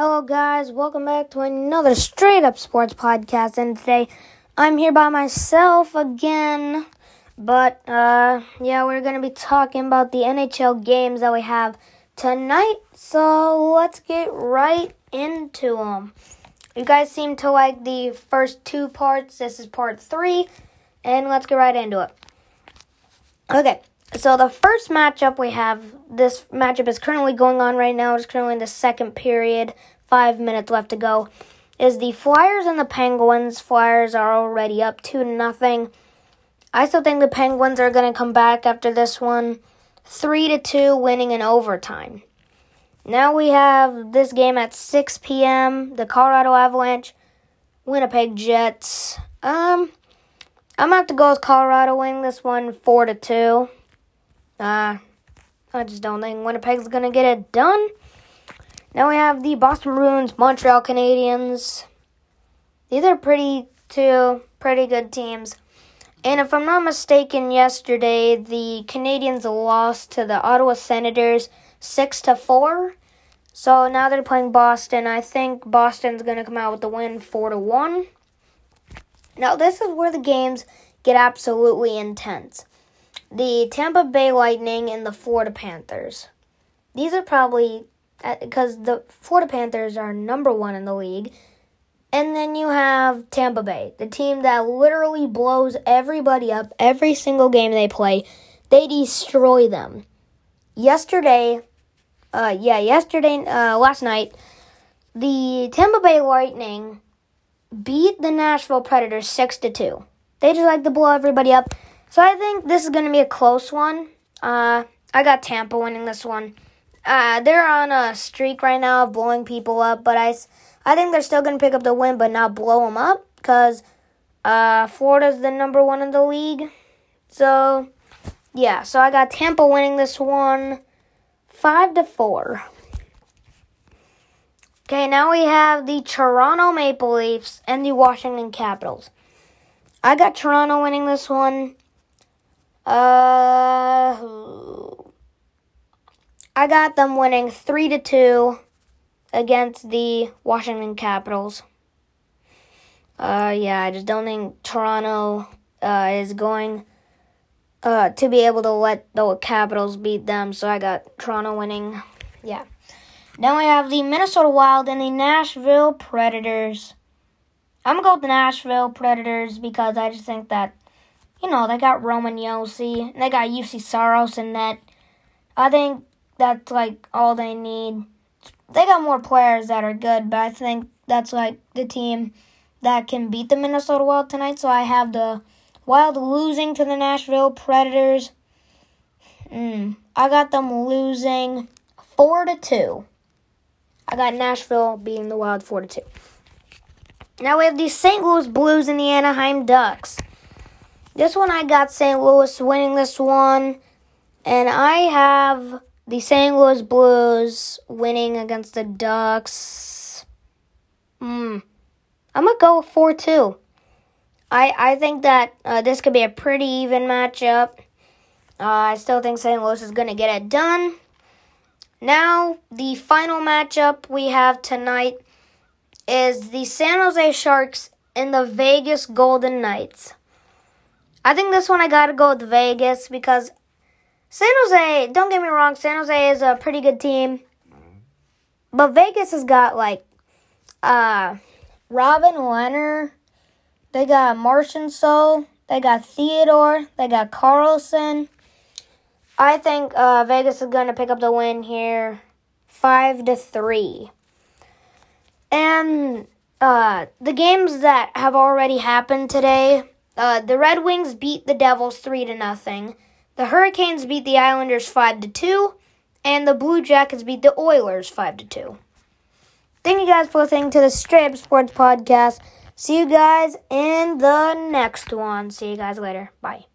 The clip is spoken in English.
Hello, guys. Welcome back to another straight up sports podcast. And today I'm here by myself again. But, uh, yeah, we're going to be talking about the NHL games that we have tonight. So let's get right into them. You guys seem to like the first two parts. This is part three. And let's get right into it. Okay, so the first matchup we have, this matchup is currently going on right now. It's currently in the second period, five minutes left to go. Is the Flyers and the Penguins. Flyers are already up two nothing. I still think the Penguins are going to come back after this one, three to two, winning in overtime. Now we have this game at 6 p.m. The Colorado Avalanche, Winnipeg Jets. Um, I'm gonna have to go with Colorado winning this one four to two. Uh, I just don't think Winnipeg's gonna get it done. Now we have the Boston Bruins, Montreal Canadiens. These are pretty two pretty good teams. And if I'm not mistaken, yesterday the Canadiens lost to the Ottawa Senators six to four. So now they're playing Boston. I think Boston's gonna come out with the win four to one. Now this is where the games get absolutely intense the Tampa Bay Lightning and the Florida Panthers. These are probably because uh, the Florida Panthers are number one in the league. And then you have Tampa Bay, the team that literally blows everybody up every single game they play. They destroy them. Yesterday, uh, yeah, yesterday, uh, last night, the Tampa Bay Lightning beat the Nashville Predators six to two. They just like to blow everybody up. So I think this is going to be a close one. Uh, I got Tampa winning this one. Uh, they're on a streak right now of blowing people up, but I, I think they're still going to pick up the win, but not blow them up because uh, Florida's the number one in the league. So, yeah, so I got Tampa winning this one 5 to 4. Okay, now we have the Toronto Maple Leafs and the Washington Capitals. I got Toronto winning this one uh, I got them winning three to two against the Washington Capitals. Uh, yeah, I just don't think Toronto uh, is going uh, to be able to let the Capitals beat them. So I got Toronto winning. Yeah. Then we have the Minnesota Wild and the Nashville Predators. I'm gonna go with the Nashville Predators because I just think that you know, they got Roman Josi, they got Juuse Saros in net. I think that's like all they need. They got more players that are good, but I think that's like the team that can beat the Minnesota Wild tonight. So I have the Wild losing to the Nashville Predators. Mm, I got them losing four to two. I got Nashville beating the Wild four to two. Now we have the St. Louis Blues and the Anaheim Ducks. This one I got St. Louis winning this one. And I have the St. Louis Blues winning against the Ducks. Hmm. I'm going to go 4 2. I, I think that uh, this could be a pretty even matchup. Uh, I still think St. Louis is going to get it done. Now, the final matchup we have tonight is the San Jose Sharks and the Vegas Golden Knights. I think this one I gotta go with Vegas because San Jose, don't get me wrong, San Jose is a pretty good team. But Vegas has got like uh Robin Lehner, they got Marchessault, they got Theodore, they got Carlson. I think uh, Vegas is gonna pick up the win here, five to three. And uh, the games that have already happened today uh, the Red Wings beat the Devils three to nothing. The Hurricanes beat the Islanders five to two, and the Blue Jackets beat the Oilers five to two. Thank you guys for listening to the Straight Up Sports Podcast. See you guys in the next one. See you guys later. Bye.